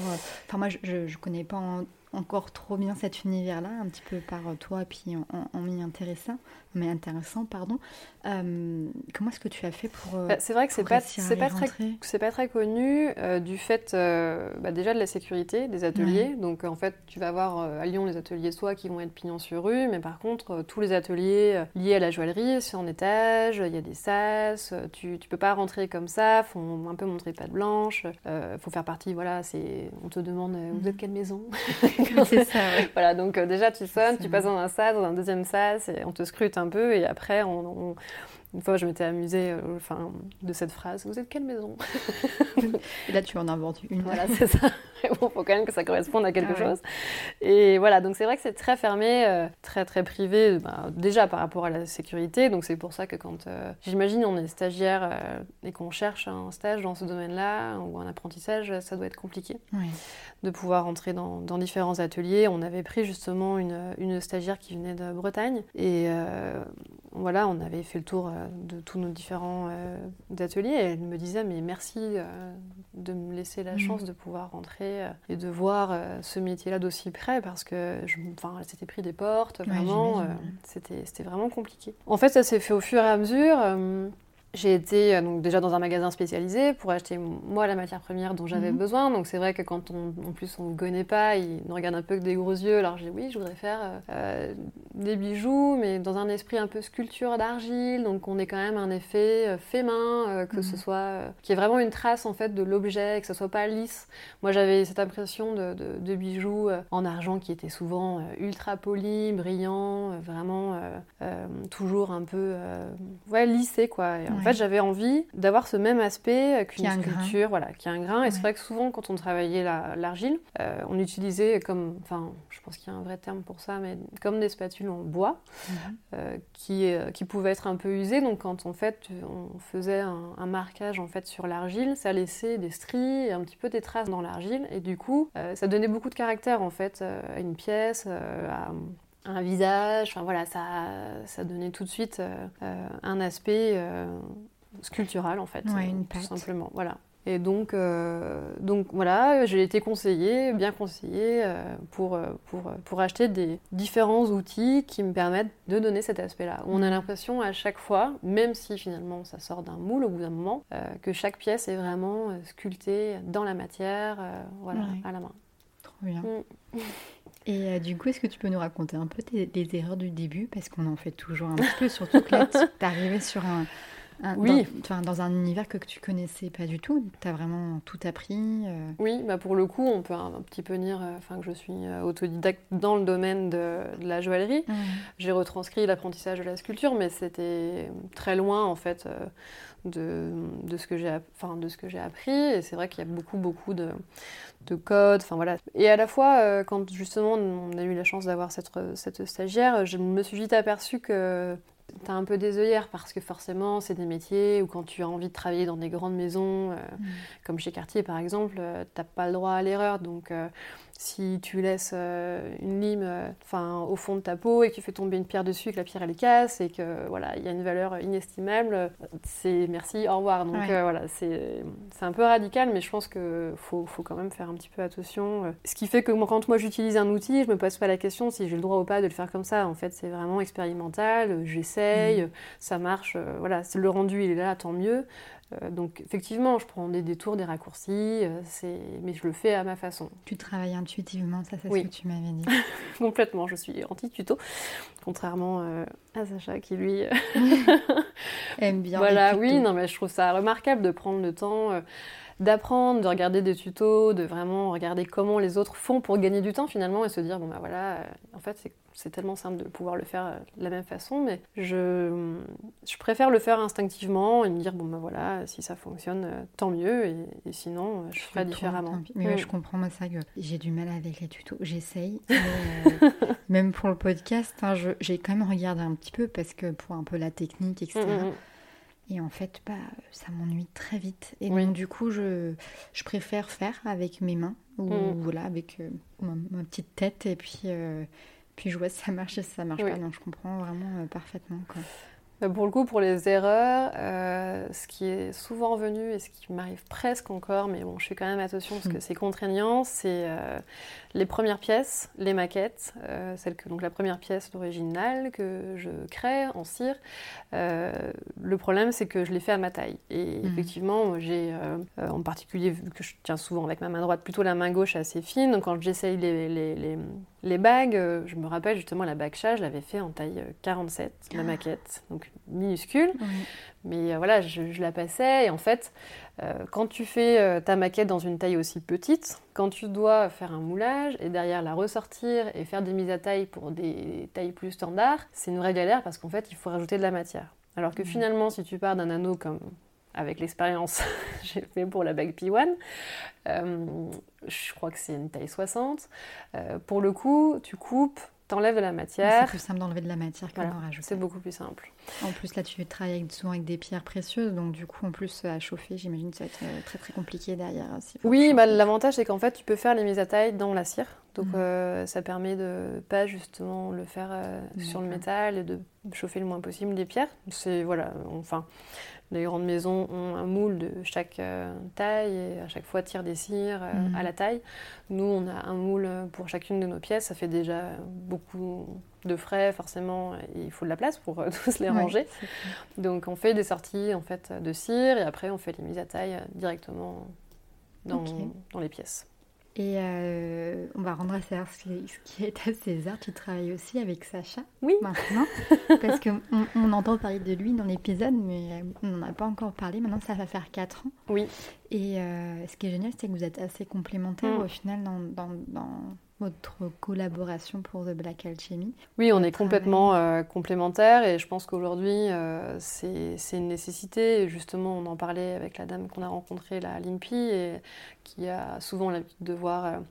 Enfin, moi, je ne connais pas en- encore trop bien cet univers-là, un petit peu par toi, et puis en m'y intéressant, mais intéressant, pardon. Euh, comment est-ce que tu as fait pour. euh, Bah, c'est vrai que c'est pas, c'est pas très C'est pas très connu euh, du fait euh, bah, déjà de la sécurité des ateliers. Donc en fait, tu vas avoir à Lyon les ateliers soit qui vont être pignon sur rue, mais par contre, tous les ateliers liés à la joaillerie, c'est en étage, il y a des sas, tu, tu peux pas rentrer comme ça, faut un peu montrer patte blanche, faut faire partie, voilà, c'est, on te demande vous êtes quelle maison? C'est ça, ouais. Voilà, donc déjà tu sonnes, tu passes dans un sas, dans un deuxième sas, et on te scrute un peu, et après, on, on- une fois, je m'étais amusée euh, enfin, de cette phrase Vous êtes quelle maison Et là, tu en inventes une. Voilà, c'est ça. Mais bon, faut quand même que ça corresponde à quelque Ah ouais. chose. Et voilà, donc c'est vrai que c'est très fermé, euh, très très privé, bah, déjà par rapport à la sécurité. Donc c'est pour ça que quand, euh, j'imagine, on est stagiaire et qu'on cherche un stage dans ce domaine-là ou un apprentissage, ça doit être compliqué de pouvoir entrer dans, dans différents ateliers. On avait pris justement une, une stagiaire qui venait de Bretagne et voilà, on avait fait le tour de tous nos différents euh, ateliers et elle me disait mais merci euh, de me laisser la Mhm. chance de pouvoir rentrer euh, et de voir euh, ce métier-là d'aussi près parce que je, enfin, elle s'était pris des portes, vraiment, euh, ouais. c'était, c'était vraiment compliqué. En fait, ça s'est fait au fur et à mesure. J'ai été euh, donc déjà dans un magasin spécialisé pour acheter moi la matière première dont j'avais Mhm. besoin. Donc c'est vrai que quand on, en plus on ne connaît pas, ils nous regardent un peu avec des gros yeux. Alors j'ai dit oui, je voudrais faire euh, euh, des bijoux, mais dans un esprit un peu sculpture d'argile. Donc on ait quand même un effet euh, fait main, euh, que Mhm. ce soit euh, qu'il y ait vraiment une trace en fait de l'objet, que ce soit pas lisse. Moi j'avais cette impression de, de- de bijoux en argent qui étaient souvent ultra polis, brillants, vraiment toujours un peu ouais, lissés quoi. Et en Ouais. Fait j'avais envie d'avoir ce même aspect euh, qu'une sculpture, voilà, qui a un grain. Et c'est vrai que souvent quand on travaillait la- l'argile, euh, on utilisait comme, enfin je pense qu'il y a un vrai terme pour ça, mais comme des spatules en bois Mhm. euh, qui, euh, qui pouvaient être un peu usées. Donc quand en fait on faisait un, un marquage en fait sur l'argile, ça laissait des stries et un petit peu des traces dans l'argile. Et du coup, ça donnait beaucoup de caractère en fait à une pièce, à un visage. Enfin voilà, ça, ça donnait tout de suite euh, euh, un aspect euh, sculptural en fait, Ouais, une tout simplement. Voilà. Et donc, euh, donc voilà, j'ai été conseillée, bien conseillée, pour, pour, pour acheter des différents outils qui me permettent de donner cet aspect-là. On a l'impression à chaque fois, même si finalement ça sort d'un moule au bout d'un moment, que chaque pièce est vraiment sculptée dans la matière, voilà, Ouais. à la main. Trop bien. Mm. Et euh, du coup, est-ce que tu peux nous raconter un peu tes, les erreurs du début? Parce qu'on en fait toujours un petit peu, surtout que là, tu arrivé sur un, un- Oui. dans, dans un univers que tu connaissais pas du tout. Tu as vraiment tout appris. euh, Oui, bah pour le coup, on peut un, un petit peu dire euh, enfin, que je suis euh, autodidacte dans le domaine de, de la joaillerie. J'ai retranscrit l'apprentissage de la sculpture, mais c'était très loin en fait de, de ce que j'ai enfin, que appris. Et c'est vrai qu'il y a beaucoup beaucoup de, de codes. Enfin voilà. Et à la fois, quand justement on a eu la chance d'avoir cette, cette stagiaire, je me suis vite aperçue que T'as un peu des œillères parce que forcément, c'est des métiers où quand tu as envie de travailler dans des grandes maisons, euh, Mm. comme chez Cartier par exemple, euh, t'as pas le droit à l'erreur. Donc, euh, si tu laisses euh, une lime euh, enfin, au fond de ta peau et que tu fais tomber une pierre dessus et que la pierre elle casse et que voilà, il y a une valeur inestimable, c'est merci, au revoir. Donc Ouais. euh, voilà, c'est un peu radical, mais je pense qu'il faut, faut quand même faire un petit peu attention. Ce qui fait que quand moi j'utilise un outil, je me pose pas la question si j'ai le droit ou pas de le faire comme ça. En fait, c'est vraiment expérimental, j'essaye, Mhm. ça marche, voilà, le rendu il est là, tant mieux. Euh, donc effectivement, je prends des détours, des raccourcis, euh, mais je le fais à ma façon. Tu travailles intuitivement, ça c'est Oui. ce que tu m'avais dit. Complètement, je suis anti-tuto, contrairement euh, à Sacha qui lui... Aime bien. voilà, les oui, non, mais je trouve ça remarquable de prendre le temps euh, d'apprendre, de regarder des tutos, de vraiment regarder comment les autres font pour gagner du temps finalement et se dire, bon bah voilà, euh, en fait c'est- c'est tellement simple de pouvoir le faire euh, de la même façon, mais je, je préfère le faire instinctivement et me dire, bon bah voilà, si ça fonctionne, euh, tant mieux, et, et sinon euh, je ferai Toi, différemment. Mais Mm. je comprends, moi, ça j'ai du mal avec les tutos. J'essaye. euh, même pour le podcast, hein, je- j'ai quand même regardé un petit peu parce que pour un peu la technique, etc. Mm, mm. Et en fait, bah, ça m'ennuie très vite. Et donc, du coup, je, je préfère faire avec mes mains ou voilà, avec euh, ma, petite tête. Et puis, euh, puis je vois si ça marche et si ça marche pas. Donc, je comprends vraiment euh, parfaitement. Quoi. Bah, pour le coup, pour les erreurs, euh, ce qui est souvent venu et ce qui m'arrive presque encore, mais bon, je fais quand même attention parce que mm. c'est contraignant, c'est euh, les premières pièces, les maquettes, euh, celle que donc la première pièce d'original que je crée en cire. le problème, c'est que je l'ai fait à ma taille. Et mm. effectivement, j'ai en particulier vu que je tiens souvent avec ma main droite, plutôt la main gauche assez fine. Donc quand j'essaye les, les, les, bagues, je me rappelle justement la bague chat, je l'avais fait en taille 47, la ah. maquette. Donc minuscule. Mais euh, voilà, je, la passais. Et en fait, euh, quand tu fais euh, ta maquette dans une taille aussi petite, quand tu dois faire un moulage et derrière la ressortir et faire des mises à taille pour des tailles plus standards, c'est une vraie galère parce qu'en fait, il faut rajouter de la matière. Alors que finalement, si tu pars d'un anneau comme avec l'expérience j'ai fait pour la bague P1, je crois que c'est une taille 60, pour le coup, tu coupes t'enlèves de la matière. C'est plus simple d'enlever de la matière que rajouter. C'est beaucoup plus simple. En plus, là, tu travailles souvent avec des pierres précieuses, donc du coup, en plus, à chauffer, j'imagine que ça va être euh, très très compliqué derrière. Oui, bah, l'avantage, c'est qu'en fait, tu peux faire les mises à taille dans la cire. Donc, mhm. euh, ça permet de pas justement le faire euh, sur le métal et de chauffer le moins possible des pierres. C'est, voilà, enfin, les grandes maisons ont un moule de chaque euh, taille et à chaque fois tirent des cires euh, mhm. à la taille. Nous, on a un moule pour chacune de nos pièces. Ça fait déjà beaucoup de frais, forcément. il faut de la place pour euh, tous les ranger. Donc, on fait des sorties en fait de cire et après, on fait les mises à taille directement dans, dans les pièces. Et euh, on va rendre à César ce qui est à César. Tu travailles aussi avec Sacha Oui. Maintenant. parce qu'on on entend parler de lui dans l'épisode, mais on n'en a pas encore parlé. Maintenant, ça va faire 4 ans. Oui. Et euh, ce qui est génial, c'est que vous êtes assez complémentaires mm. au final dans, dans, dans votre collaboration pour The Black Alchemy Oui, on est complètement euh, complémentaires et je pense qu'aujourd'hui euh, c'est une nécessité. justement, on en parlait avec la dame qu'on a rencontrée, la Limpi, et qui a souvent l'habitude de voir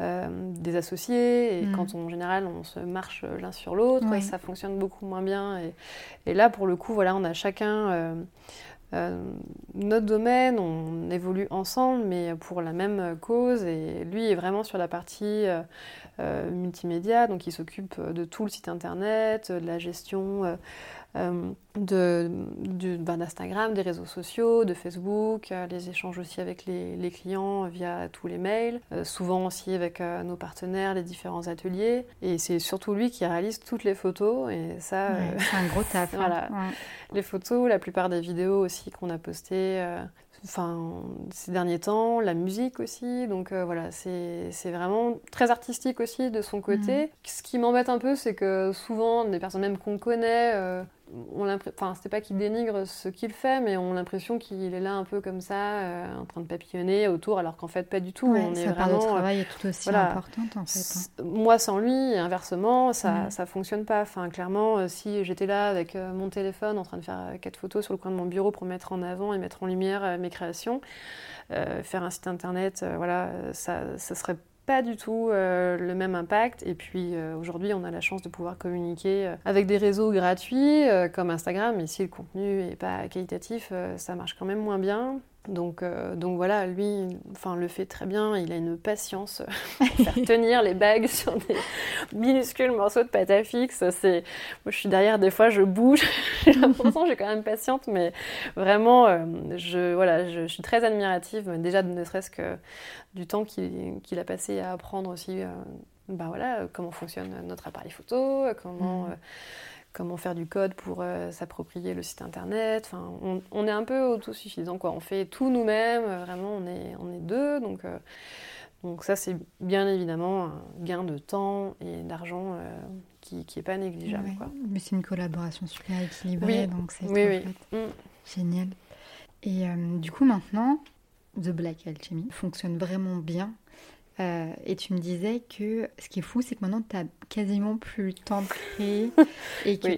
euh, des associés. Et mm. quand en général on se marche l'un sur l'autre, ça fonctionne beaucoup moins bien. Et, et, là, pour le coup, voilà, on a chacun euh, notre domaine, on évolue ensemble, mais pour la même cause. Et lui est vraiment sur la partie euh, euh, multimédia, donc il s'occupe de tout le site internet, de la gestion euh, de, ben, d'Instagram, des réseaux sociaux, de Facebook, euh, les échanges aussi avec les, clients via tous les mails, euh, souvent aussi avec nos partenaires, les différents ateliers. Et c'est surtout lui qui réalise toutes les photos. Et ça, c'est un gros taf. Hein. voilà. Les photos, la plupart des vidéos aussi qu'on a postées enfin, ces derniers temps, la musique aussi. Donc voilà, c'est vraiment très artistique aussi de son côté. Mhm. Ce qui m'embête un peu, c'est que souvent, des personnes même qu'on connaît, on enfin c'était pas qu'il dénigre ce qu'il fait mais on a l'impression qu'il est là un peu comme ça euh, en train de papillonner autour alors qu'en fait pas du tout on est vraiment, de travail est tout aussi importante en fait hein. moi sans lui inversement ça mm. ça fonctionne pas enfin clairement euh, si j'étais là avec euh, mon téléphone en train de faire quatre photos sur le coin de mon bureau pour mettre en avant et mettre en lumière mes créations faire un site internet voilà ça ça serait pas du tout euh, le même impact. Et puis euh, aujourd'hui, on a la chance de pouvoir communiquer euh, avec des réseaux gratuits comme Instagram. Mais si le contenu n'est pas qualitatif, ça marche quand même moins bien. Donc, euh, donc voilà, lui, enfin, le fait très bien. Il a une patience pour faire tenir les bagues sur des minuscules morceaux de pâte à fixe. C'est, moi, je suis derrière. Des fois, je bouge. j'ai l'impression, j'ai quand même patiente, mais vraiment, euh, je, voilà, je, suis très admirative. Déjà, ne serait-ce que du temps qu'il, a passé à apprendre aussi, euh, bah voilà, comment fonctionne notre appareil photo, comment mmh comment faire du code pour euh, s'approprier le site internet. Enfin, on, est un peu autosuffisant, quoi. On fait tout nous-mêmes, euh, vraiment, on est, on est deux. Donc, euh, donc ça, c'est bien évidemment un gain de temps et d'argent qui n'est pas négligeable. Quoi. Mais c'est une collaboration super équilibrée, donc c'est oui, mm. génial. Et du coup, maintenant, The Black Alchemy fonctionne vraiment bien euh, et tu me disais que ce qui est fou, c'est que maintenant, tu n'as quasiment plus le temps de créer et que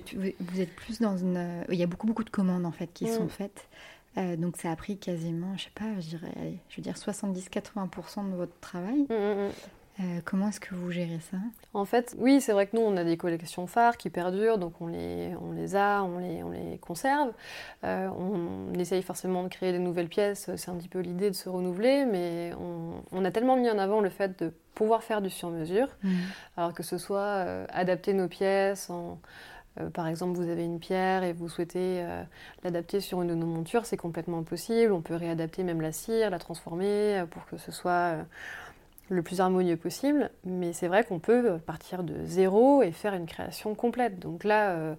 vous êtes plus dans une... Euh, il y a beaucoup, beaucoup de commandes, en fait, qui sont mm. faites. Euh, donc, ça a pris quasiment, je sais pas, je dirais, je veux dire 70-80% de votre travail. Mm, Euh, comment est-ce que vous gérez ça? En fait, oui, c'est vrai que nous, on a des collections phares qui perdurent, donc on les, on les a, on les, on les conserve. Euh, on essaye forcément de créer des nouvelles pièces, c'est un petit peu l'idée de se renouveler, mais on, a tellement mis en avant le fait de pouvoir faire du sur-mesure, mmh. alors que ce soit euh, adapter nos pièces en... par exemple, vous avez une pierre et vous souhaitez l'adapter sur une de nos montures, c'est complètement possible. On peut réadapter même la cire, la transformer pour que ce soit le plus harmonieux possible, mais c'est vrai qu'on peut partir de zéro et faire une création complète. Donc là,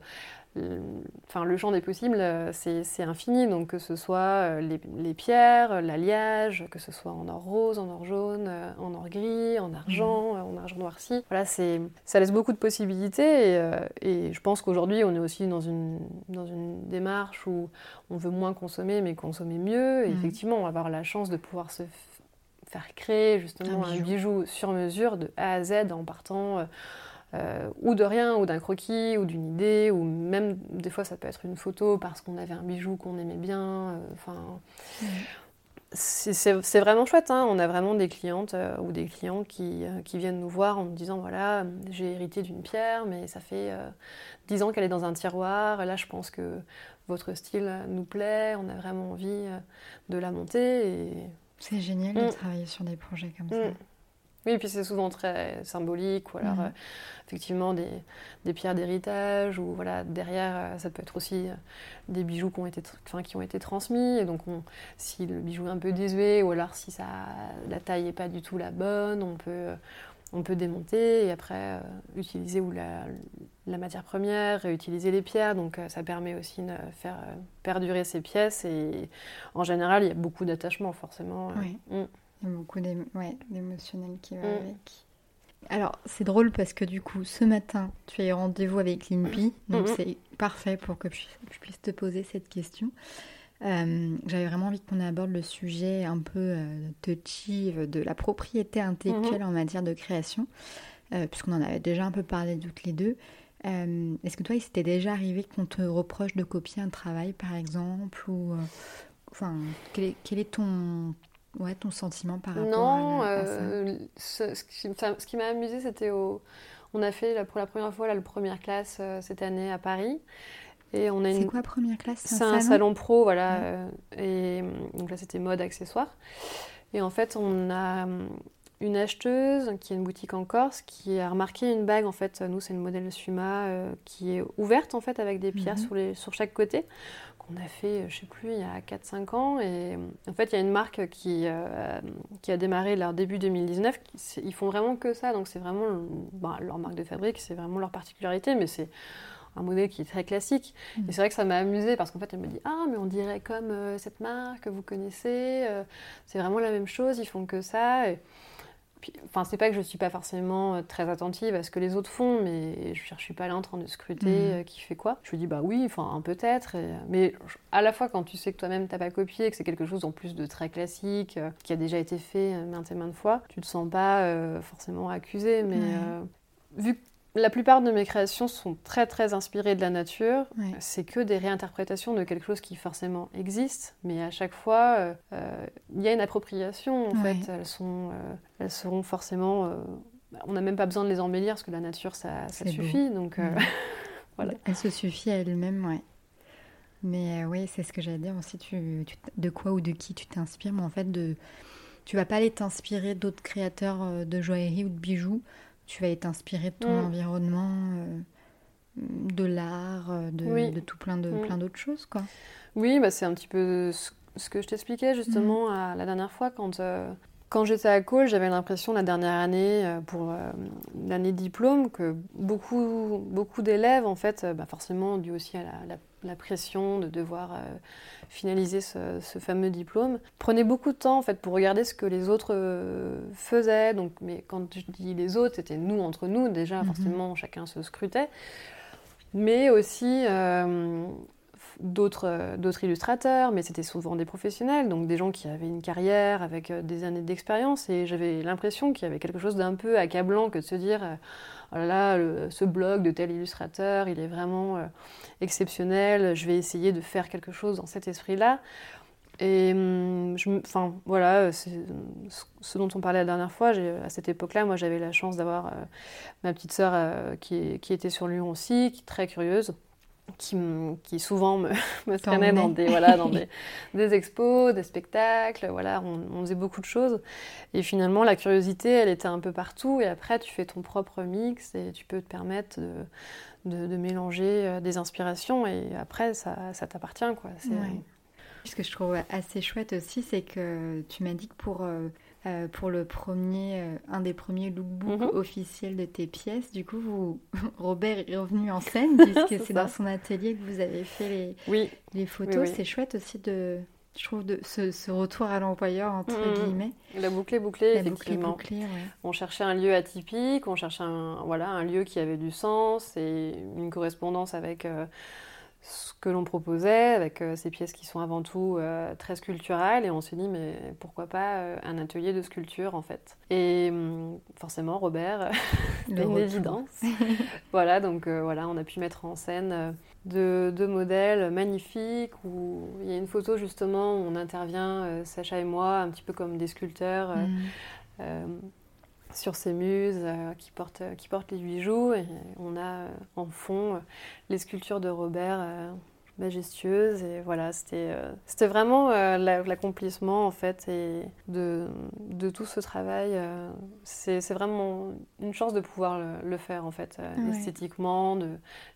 euh, enfin, le champ des possibles, euh, c'est infini. Donc que ce soit euh, les, pierres, l'alliage, que ce soit en or rose, en or jaune, en or gris, en argent, mmh. en argent noirci. Voilà, ça laisse beaucoup de possibilités et, et je pense qu'aujourd'hui, on est aussi dans une, dans une démarche où on veut moins consommer, mais consommer mieux. Et mmh. effectivement, on va avoir la chance de pouvoir se faire créer justement un bijou. sur mesure de A à Z en partant euh, euh, ou de rien, ou d'un croquis, ou d'une idée, ou même des fois ça peut être une photo parce qu'on avait un bijou qu'on aimait bien. Euh, enfin, c'est vraiment chouette. Hein. On a vraiment des clientes ou des clients qui, qui, viennent nous voir en nous disant voilà, j'ai hérité d'une pierre, mais ça fait dix ans qu'elle est dans un tiroir. Là, je pense que votre style nous plaît. On a vraiment envie de la monter et c'est génial de mm. travailler sur des projets comme ça. Mm. Oui, et puis c'est souvent très symbolique, ou alors mm. euh, effectivement des, des pierres d'héritage, ou voilà, derrière, euh, ça peut être aussi euh, des bijoux qui ont été, enfin, qui ont été transmis, et donc on, si le bijou est un peu désuet, ou alors si ça, la taille n'est pas du tout la bonne, on peut, on peut démonter et après utiliser ou la, la, matière première, réutiliser les pierres, donc ça permet aussi de faire perdurer ces pièces, et en général, il y a beaucoup d'attachement forcément. Oui. Il y a beaucoup d'émotionnel qui va mm. avec. Alors, c'est drôle parce que du coup, ce matin, tu as eu rendez-vous avec Limpy, donc mm-hmm. c'est parfait pour que je, puisse te poser cette question. Euh, j'avais vraiment envie qu'on aborde le sujet un peu euh, touchy de la propriété intellectuelle mm-hmm. en matière de création, euh, puisqu'on en avait déjà un peu parlé toutes les deux. Est-ce que toi, il s'était déjà arrivé qu'on te reproche de copier un travail, par exemple ou, Enfin, quel quel est ton, ouais, ton sentiment par rapport non, à, euh, ce, ce, qui, m'a amusé, c'était au... On a fait pour la première fois la première classe euh, cette année à Paris. Et on a C'est quoi première classe? C'est un, salon, pro, voilà. Euh, et donc là, c'était mode accessoires. Et en fait, on a une acheteuse qui a une boutique en Corse qui a remarqué une bague. En fait, nous, c'est le modèle Suma qui est ouverte en fait avec des pierres mhm. sur, les, sur chaque côté on a fait, je sais plus, il y a 4-5 ans. Et en fait, il y a une marque qui, euh, qui a démarré leur début 2019. ils font vraiment que ça. Donc, c'est vraiment bah, leur marque de fabrique, c'est vraiment leur particularité. Mais c'est un modèle qui est très classique. Mm. Et c'est vrai que ça m'a amusé parce qu'en fait, elle me dit Ah, mais on dirait comme euh, cette marque que vous connaissez. Euh, c'est vraiment la même chose, ils font que ça. Et, enfin, c'est pas que je suis pas forcément euh, très attentive à ce que les autres font, mais je, ne suis pas là en train de scruter euh, qui fait quoi. Je me dis bah oui, enfin peut-être, mais à la fois quand tu sais que toi-même t'as pas copié, que c'est quelque chose en plus de très classique, qui a déjà été fait maintes et maintes fois, tu te sens pas forcément accusé, mais vu que la plupart de mes créations sont très très inspirées de la nature. C'est que des réinterprétations de quelque chose qui forcément existe, mais à chaque fois, euh, euh, il y a une appropriation. En fait, elles sont, euh, elles seront forcément. on n'a même pas besoin de les embellir parce que la nature, ça, ça suffit. Donc voilà. Elle se suffit à elle-même, ouais. Mais oui, c'est ce que j'allais dire aussi. Tu, de quoi ou de qui tu t'inspires, mais en fait, de, tu vas pas aller t'inspirer d'autres créateurs de joaillerie ou de bijoux tu vas être inspiré de ton mm. environnement, euh, de l'art, euh, de, tout plein de mm. plein d'autres choses, quoi. Oui, bah c'est un petit peu ce, que je t'expliquais justement mm. à la dernière fois quand. Euh, quand j'étais à Cole, j'avais l'impression la dernière année, pour l'année diplôme, que beaucoup, beaucoup d'élèves, en fait, bah forcément dû aussi à la, la pression de devoir finaliser ce, fameux diplôme. Prenait beaucoup de temps en fait pour regarder ce que les autres euh, faisaient. Donc, mais quand je dis les autres, c'était nous entre nous déjà. Mhm. Forcément, chacun se scrutait, mais aussi euh, d'autres d'autres illustrateurs. Mais c'était souvent des professionnels, donc des gens qui avaient une carrière avec euh, des années d'expérience. Et j'avais l'impression qu'il y avait quelque chose d'un peu accablant que de se dire oh ce blog de tel illustrateur, il est vraiment euh, exceptionnel, je vais essayer de faire quelque chose dans cet esprit-là. Et hum, enfin, voilà, c'est ce dont on parlait la dernière fois. À cette époque-là, moi, j'avais la chance d'avoir euh, ma petite sœur euh, qui, était sur Lyon aussi, qui très curieuse, qui, qui souvent me, me traînait dans, des, voilà, dans des, des, expos, des spectacles. Voilà, on, on, faisait beaucoup de choses. Et finalement, la curiosité, elle était un peu partout. Et après, tu fais ton propre mix et tu peux te permettre de, de, de mélanger euh, des inspirations. Et après, ça, ça t'appartient, quoi. Ouais. Ce que je trouve assez chouette aussi, c'est que tu m'as dit que pour, euh, euh, pour le premier, euh, un des premiers lookbooks -hmm. officiels de tes pièces, du coup, vous, Robert est revenu en scène, puisque c'est dans son atelier que vous avez fait les, oui. les photos. Oui, oui. C'est chouette aussi de, je trouve, de ce, ce retour à l'employeur, entre mmh. guillemets. La bouclée, La effectivement. Boucle bouclée, ouais. On cherchait un lieu atypique, on cherchait un, voilà, un lieu qui avait du sens et une correspondance avec... Euh, que l'on proposait avec euh, ces pièces qui sont avant tout euh, très sculpturales et on s'est dit mais pourquoi pas euh, un atelier de sculpture en fait. Et hum, forcément Robert c'était une évidence. Voilà donc voilà on a pu mettre en scène deux, modèles magnifiques où il y a une photo justement où on intervient Sacha et moi un petit peu comme des sculpteurs mm. sur ces muses qui, portent, qui portent les bijoux. Et on a en fond les sculptures de Robert euh, majestueuses. Et voilà, c'était euh, c'était vraiment euh, l'accomplissement en fait et de, de tout ce travail. C'est vraiment une chance de pouvoir le, le faire en fait, ouais. esthétiquement, de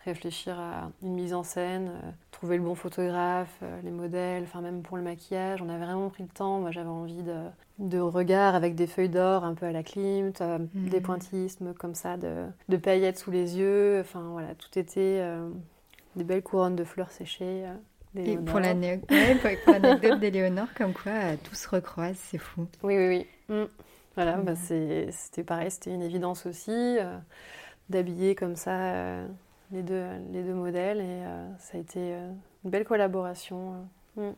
réfléchir à une mise en scène, trouver le bon photographe, les modèles, enfin même pour le maquillage. On avait vraiment pris le temps. Moi j'avais envie de, de regard avec des feuilles d'or un peu à la Klimt, euh, mmh. des pointillismes comme ça, de, de, paillettes sous les yeux. Enfin voilà, tout était euh, des belles couronnes de fleurs séchées. Euh, Et pour l'anecdote ouais, d'Éléonore, comme quoi euh, tout se recroise, c'est fou. Oui, oui, oui. Mmh. Voilà, mmh. bah, c'était pareil, c'était une évidence aussi euh, d'habiller comme ça euh, les, deux, les deux modèles. Et ça a été une belle collaboration mmh,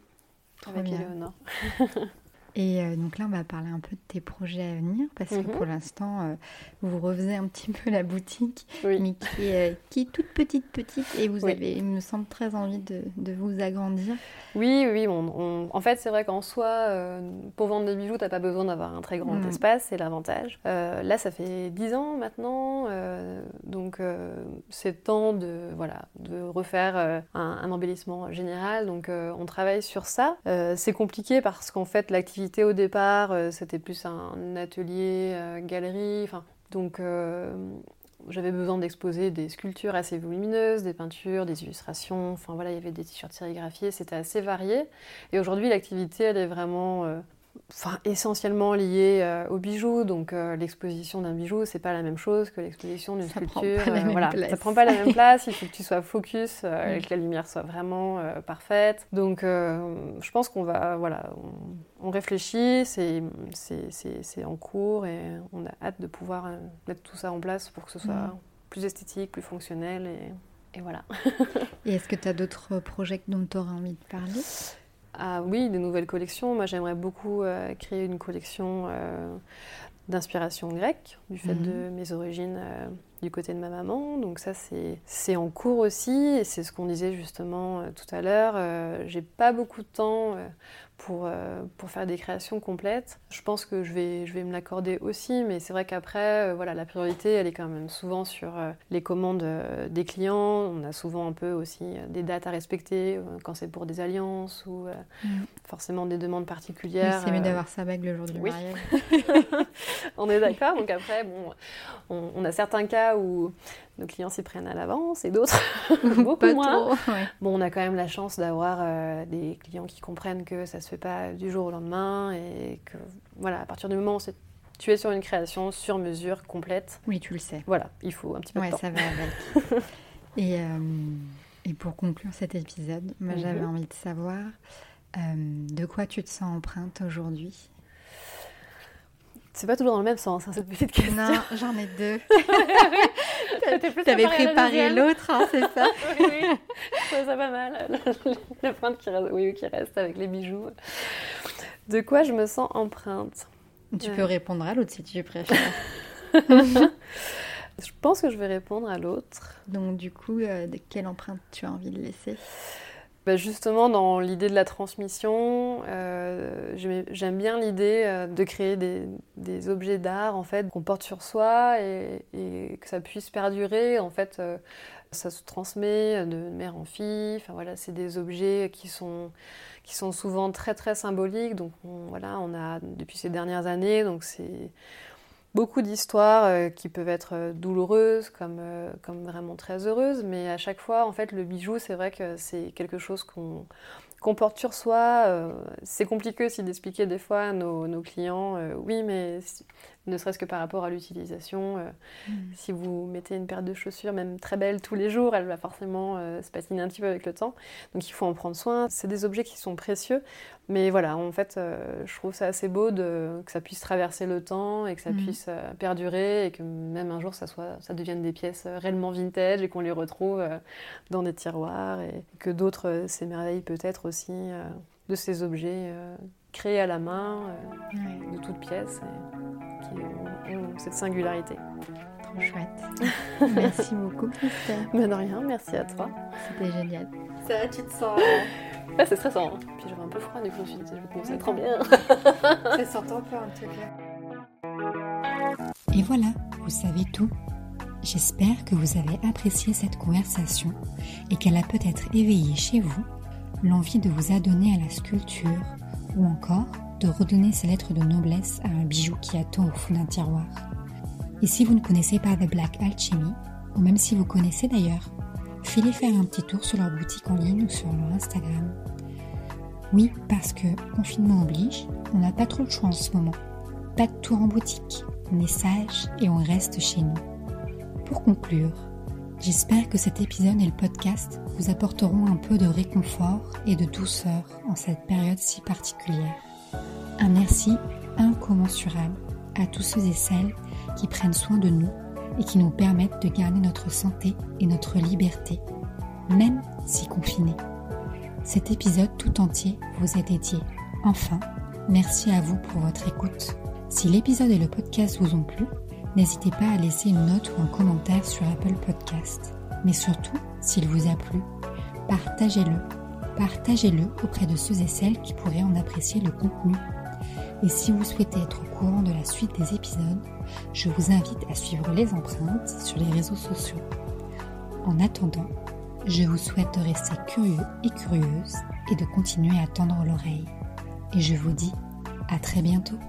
avec Éléonore. Et euh, donc là, on va parler un peu de tes projets à venir, parce que mm -hmm. pour l'instant, euh, vous refaisez un petit peu la boutique, oui. mais qui est, euh, qui est, toute petite, petite, et vous oui. avez, il me semble, très envie de, de vous agrandir. Oui, oui, on, on... en fait, c'est vrai qu'en soi, euh, pour vendre des bijoux, tu n'as pas besoin d'avoir un très grand mmh. espace, c'est l'avantage. Euh, là, ça fait 10 ans maintenant, donc c'est temps de, voilà, de refaire un, un, embellissement général, donc on travaille sur ça. c'est compliqué parce qu'en fait, l'activité au départ, euh, c'était plus un atelier, euh, galerie. Enfin, donc euh, j'avais besoin d'exposer des sculptures assez volumineuses, des peintures, des illustrations. Enfin voilà, il y avait des t-shirts sérigraphiés, c'était assez varié. Et aujourd'hui, l'activité, elle est vraiment enfin, essentiellement lié euh, aux bijoux. Donc euh, l'exposition d'un bijou, c'est pas la même chose que l'exposition d'une sculpture. Prend euh, voilà, place. ça prend pas la même place. Il faut que tu sois focus, mm. que la lumière soit vraiment parfaite. Donc je pense qu'on va, voilà, on, on réfléchit, c'est en cours et on a hâte de pouvoir mettre tout ça en place pour que ce soit mm. plus esthétique, plus fonctionnel et, et voilà. et est-ce que tu as d'autres projets dont tu auras envie de parler? Ah oui, des nouvelles collections. Moi, j'aimerais beaucoup euh, créer une collection euh, d'inspiration grecque, du fait mmh. de mes origines euh, du côté de ma maman. Donc ça, c'est en cours aussi, et c'est ce qu'on disait justement tout à l'heure. J'ai pas beaucoup de temps pour, euh, pour faire des créations complètes. Je pense que je vais, je vais me l'accorder aussi, mais c'est vrai qu'après, euh, voilà, la priorité, elle est quand même souvent sur euh, les commandes des clients. On a souvent un peu aussi des dates à respecter quand c'est pour des alliances ou mm. forcément des demandes particulières. c'est mieux d'avoir sa bague le jour du oui. mariage. on est d'accord. Donc après, bon, on, on, a certains cas où nos clients s'y prennent à l'avance et d'autres beaucoup moins. Trop, ouais. Bon, on a quand même la chance d'avoir euh, des clients qui comprennent que ça se fait pas du jour au lendemain et que voilà, à partir du moment où tu es sur une création sur mesure complète. Oui, tu le sais. Voilà, il faut un petit peu ouais, de temps. ça va avec. et, euh, et pour conclure cet épisode, moi mm -hmm. j'avais envie de savoir euh, de quoi tu te sens empreinte aujourd'hui? C'est pas toujours dans le même sens, hein, cette petite question. Non, j'en ai deux. T'avais préparé l'autre, hein, c'est ça? Oui, oui. Je trouvais ça pas mal. La pointe qui reste, oui, qui reste avec les bijoux. De quoi je me sens empreinte? Tu ouais. peux répondre à l'autre si tu préfères. je pense que je vais répondre à l'autre. Donc, du coup, euh, de quelle empreinte tu as envie de laisser? Bah, justement, dans l'idée de la transmission, euh, j'aime bien l'idée euh, de créer des, objets d'art en fait qu'on porte sur soi et, que ça puisse perdurer. En fait, euh, ça se transmet de mère en fille. Enfin voilà, c'est des objets qui sont qui sont souvent très très symboliques. Donc voilà, on a depuis ces dernières années, donc c'est beaucoup d'histoires euh, qui peuvent être euh, douloureuses comme, euh, comme vraiment très heureuses, mais à chaque fois, en fait, le bijou, c'est vrai que c'est quelque chose qu'on porte sur soi. c'est compliqué aussi d'expliquer des fois à nos clients, oui, mais ne serait-ce que par rapport à l'utilisation. Euh, mm. Si vous mettez une paire de chaussures, même très belle tous les jours, elle va forcément euh, se patiner un petit peu avec le temps. Donc il faut en prendre soin. C'est des objets qui sont précieux. Mais voilà, en fait, euh, je trouve ça assez beau de, que ça puisse traverser le temps et que ça mm. puisse perdurer et que même un jour ça, soit, ça devienne des pièces réellement vintage et qu'on les retrouve dans des tiroirs et que d'autres s'émerveillent peut-être aussi de ces objets créés à la main, de toutes pièces qui ont, cette singularité. Trop chouette. merci beaucoup, Christelle. Mais de rien, merci à toi. C'était génial. Ça va, tu te sens. Ouais, c'est stressant. Hein. Puis j'avais un peu froid, du coup, je me suis dit, je vais commencer trop bien. ça sent un peu en tout cas. Et voilà, vous savez tout. J'espère que vous avez apprécié cette conversation et qu'elle a peut-être éveillé chez vous l'envie de vous adonner à la sculpture ou encore de redonner ses lettres de noblesse à un bijou qui attend au fond d'un tiroir. Et si vous ne connaissez pas The Black Alchemy, ou même si vous connaissez d'ailleurs, filez faire un petit tour sur leur boutique en ligne ou sur leur Instagram. Oui, parce que confinement oblige, on n'a pas trop de choix en ce moment. Pas de tour en boutique, on est sage et on reste chez nous. Pour conclure, j'espère que cet épisode et le podcast vous apporteront un peu de réconfort et de douceur en cette période si particulière. Un merci incommensurable à tous ceux et celles qui prennent soin de nous et qui nous permettent de garder notre santé et notre liberté, même si confinés. Cet épisode tout entier vous est dédié. Enfin, merci à vous pour votre écoute. Si l'épisode et le podcast vous ont plu, n'hésitez pas à laisser une note ou un commentaire sur Apple Podcast. Mais surtout, s'il vous a plu, partagez-le. Partagez-le auprès de ceux et celles qui pourraient en apprécier le contenu et si vous souhaitez être au courant de la suite des épisodes, je vous invite à suivre les empreintes sur les réseaux sociaux. En attendant, je vous souhaite de rester curieux et curieuse et de continuer à tendre l'oreille. Et je vous dis à très bientôt.